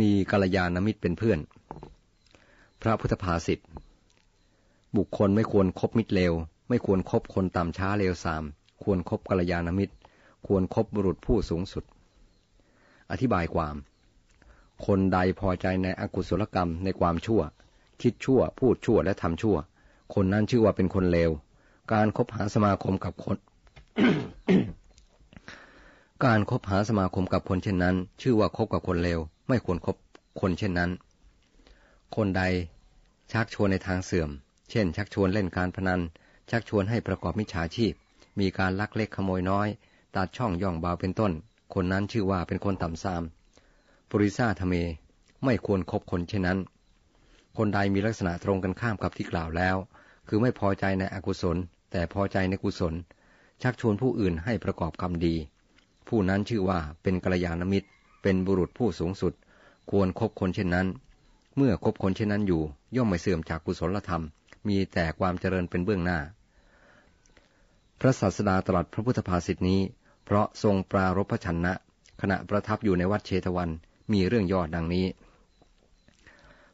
มีกัลยาณมิตรเป็นเพื่อน พระพุทธภาษิตบุคคลไม่ควรครบมิตรเลว ไม่ควรครบคนต่ำช้าเลวสาม ควรครบกัลยาณมิตร ควรครบบุรุษผู้สูงสุด อธิบายความ คนใดพอใจในอกุศลกรรมในความชั่ว คิดชั่ว พูดชั่วและทำชั่ว คนนั้นชื่อว่าเป็นคนเลว การคบหาสมาคมกับคน การคบหาสมาคมกับคนเช่นนั้น ชื่อว่าคบกับคนเลว ไม่ควรครบคนเช่นนั้น คนใดชักชวนในทางเสื่อม เช่น ชักชวนเล่นการพนัน ชักชวนให้ประกอบมิจฉาชีพ มีการลักเล็กขโมยน้อย ตัดช่องย่องเบาเป็นต้น คนนั้นชื่อว่าเป็นคนต่ำซามปุริซาทเม ไม่ควรครบคนเช่นนั้น คนใดมีลักษณะตรงกันข้ามกับที่กล่าวแล้ว คือไม่พอใจในอกุศล แต่พอใจในกุศล ชักชวนผู้อื่นให้ประกอบกรรมดี ผู้นั้นชื่อว่าเป็นกัลยาณมิตร เป็นบุรุษผู้สูงสุด ควรครบคนเช่นนั้น เมื่อคบคนเช่นนั้นอยู่ ย่อมไม่เสื่อมจากกุศลธรรม มีแต่ความเจริญเป็นเบื้องหน้า พระศาสดาตรัสพระพุทธภาษิตนี้ เพราะทรงปรารภชนะ ขณะประทับอยู่ในวัดเชตวันมีเรื่องยอดดังนี้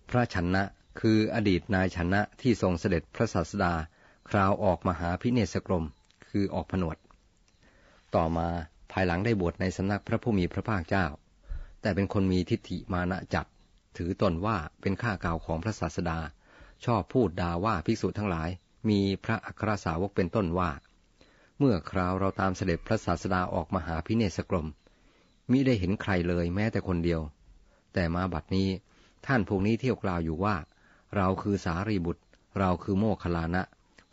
พระชันนะคืออดีตนายชนะที่ทรงเสด็จพระศาสดา คราวออกมหาพิเนศกรม คือออกผนวด ต่อมาภายหลังได้บวชในสำนักพระผู้มีพระภาคเจ้า แต่เป็นคนมีทิฏฐิมานะจัด ถือตนว่าเป็นข้าเก่าของพระศาสดา ชอบพูดด่าว่าภิกษุทั้งหลาย มีพระอัครสาวกเป็นต้นว่า เมื่อคราวเราตามเสด็จพระศาสดาออกมาหาพิเนศกรมมิได้เห็นใครเลยแม้แต่คนเดียว แต่มาบัดนี้ท่านพวกนี้เที่ยวกล่าวอยู่ว่า เราคือสารีบุตร เราคือโมคคลานะ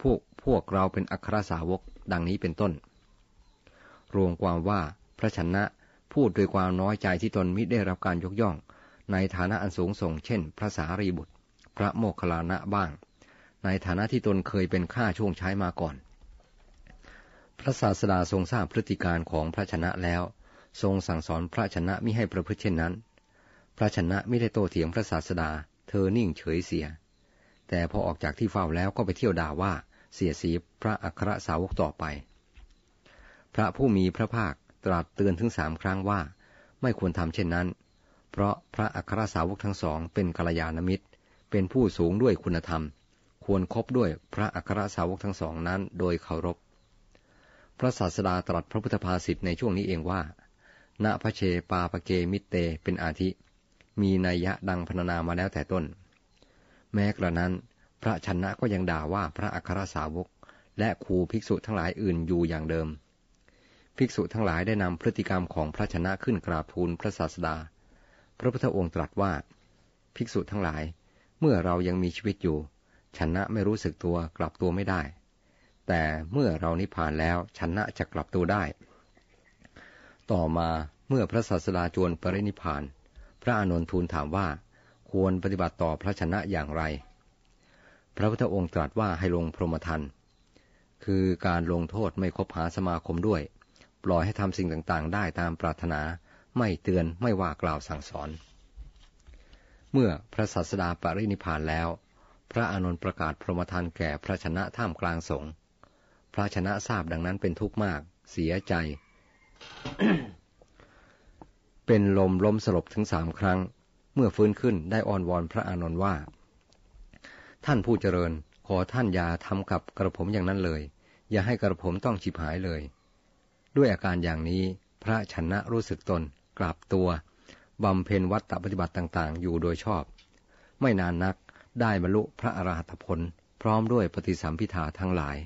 พวกพวกเราเป็นอัครสาวกดังนี้เป็นต้น รวมความว่าพระชนะ พูดโดยความน้อยใจที่ตนมิได้รับการยกย่อง ในฐานะอันสูงส่ง เช่น พระสารีบุตร พระโมคคัลลานะบ้าง ในฐานะที่ตนเคยเป็นข้าช่วงใช้มาก่อน พระศาสดาทรงทราบพฤติการของพระชนะแล้ว ทรงสั่งสอนพระชนะมิให้ประพฤติเช่นนั้น พระชนะไม่ได้โตเถียงพระศาสดา เธอนิ่งเฉยเสีย แต่พอออกจากที่เฝ้าแล้วก็ไปเที่ยวด่าว่าเสียสีพระอัครสาวกต่อไป พระผู้มีพระภาค ตรัสเตือนถึงสามครั้งว่า ไม่ควรทำเช่นนั้น เพราะพระอัครสาวกทั้งสองเป็นกัลยาณมิตร เป็นผู้สูงด้วยคุณธรรม ควรครบด้วยพระอัครสาวกทั้งสองนั้นโดยเคารพ พระศาสดาตรัสพระพุทธภาษิตในช่วงนี้เองว่า ณพระเชปาปเกมิเตเป็นอาทิ มีนัยยะดังพรรณนามาแล้วแต่ต้น แม้กระนั้น พระชนะก็ยังด่าว่าพระอัครสาวกและครูภิกษุทั้งหลายอื่นอยู่อย่างเดิม ภิกษุทั้งหลายได้นำพฤติกรรมของพระชนะขึ้นกราบทูลพระศาสดา พระพุทธองค์ตรัสว่า ภิกษุทั้งหลาย เมื่อเรายังมีชีวิตอยู่ ชนะไม่รู้สึกตัวกลับตัวไม่ได้ แต่เมื่อเรานิพพานแล้วชนะจะกลับตัวได้ ต่อมาเมื่อพระศาสดาจวนปรินิพาน พระอานนท์ทูลถามว่า ควรปฏิบัติต่อพระชนะอย่างไร พระพุทธองค์ตรัสว่าให้ลงพรหมทันคือการลงโทษไม่คบหาสมาคมด้วย ปล่อยให้ทำสิ่งต่างๆ ได้ตามปรารถนา ไม่เตือนไม่ว่ากล่าวสั่งสอน เมื่อพระศาสดาปรินิพานแล้ว พระอานนท์ประกาศพรหมทันแก่พระชนะท่ามกลางสงฆ์พระชนะทราบดังนั้นเป็นทุกข์มาก เสียใจ เป็นลมล้มสลบถึงสามครั้ง เมื่อฟื้นขึ้นได้อ้อนวอนพระอานนท์ว่า ท่านผู้เจริญ ขอท่านอย่าทำกับกระผมอย่างนั้นเลย อย่าให้กระผมต้องฉิบหายเลย ด้วยอาการอย่างนี้พระชนะรู้สึกตนกลับตัวบำเพ็ญวัตตปฏิบัติต่างๆ อยู่โดยชอบ ไม่นานนักได้บรรลุพระอรหัตผล พร้อมด้วยปฏิสัมพิธาทั้งหลาย